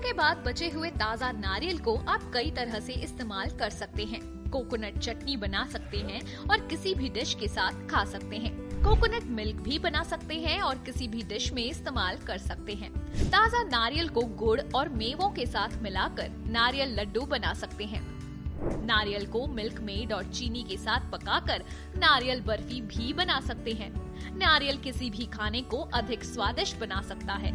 पूजा के बाद बचे हुए ताज़ा नारियल को आप कई तरह से इस्तेमाल कर सकते हैं। कोकोनट चटनी बना सकते हैं और किसी भी डिश के साथ खा सकते हैं। कोकोनट मिल्क भी बना सकते हैं और किसी भी डिश में इस्तेमाल कर सकते हैं। ताज़ा नारियल को गुड़ और मेवों के साथ मिलाकर नारियल लड्डू बना सकते हैं। नारियल को मिल्क मेड और चीनी के साथ पकाकर नारियल बर्फ़ी भी बना सकते हैं। नारियल किसी भी खाने को अधिक स्वादिष्ट बना सकता है।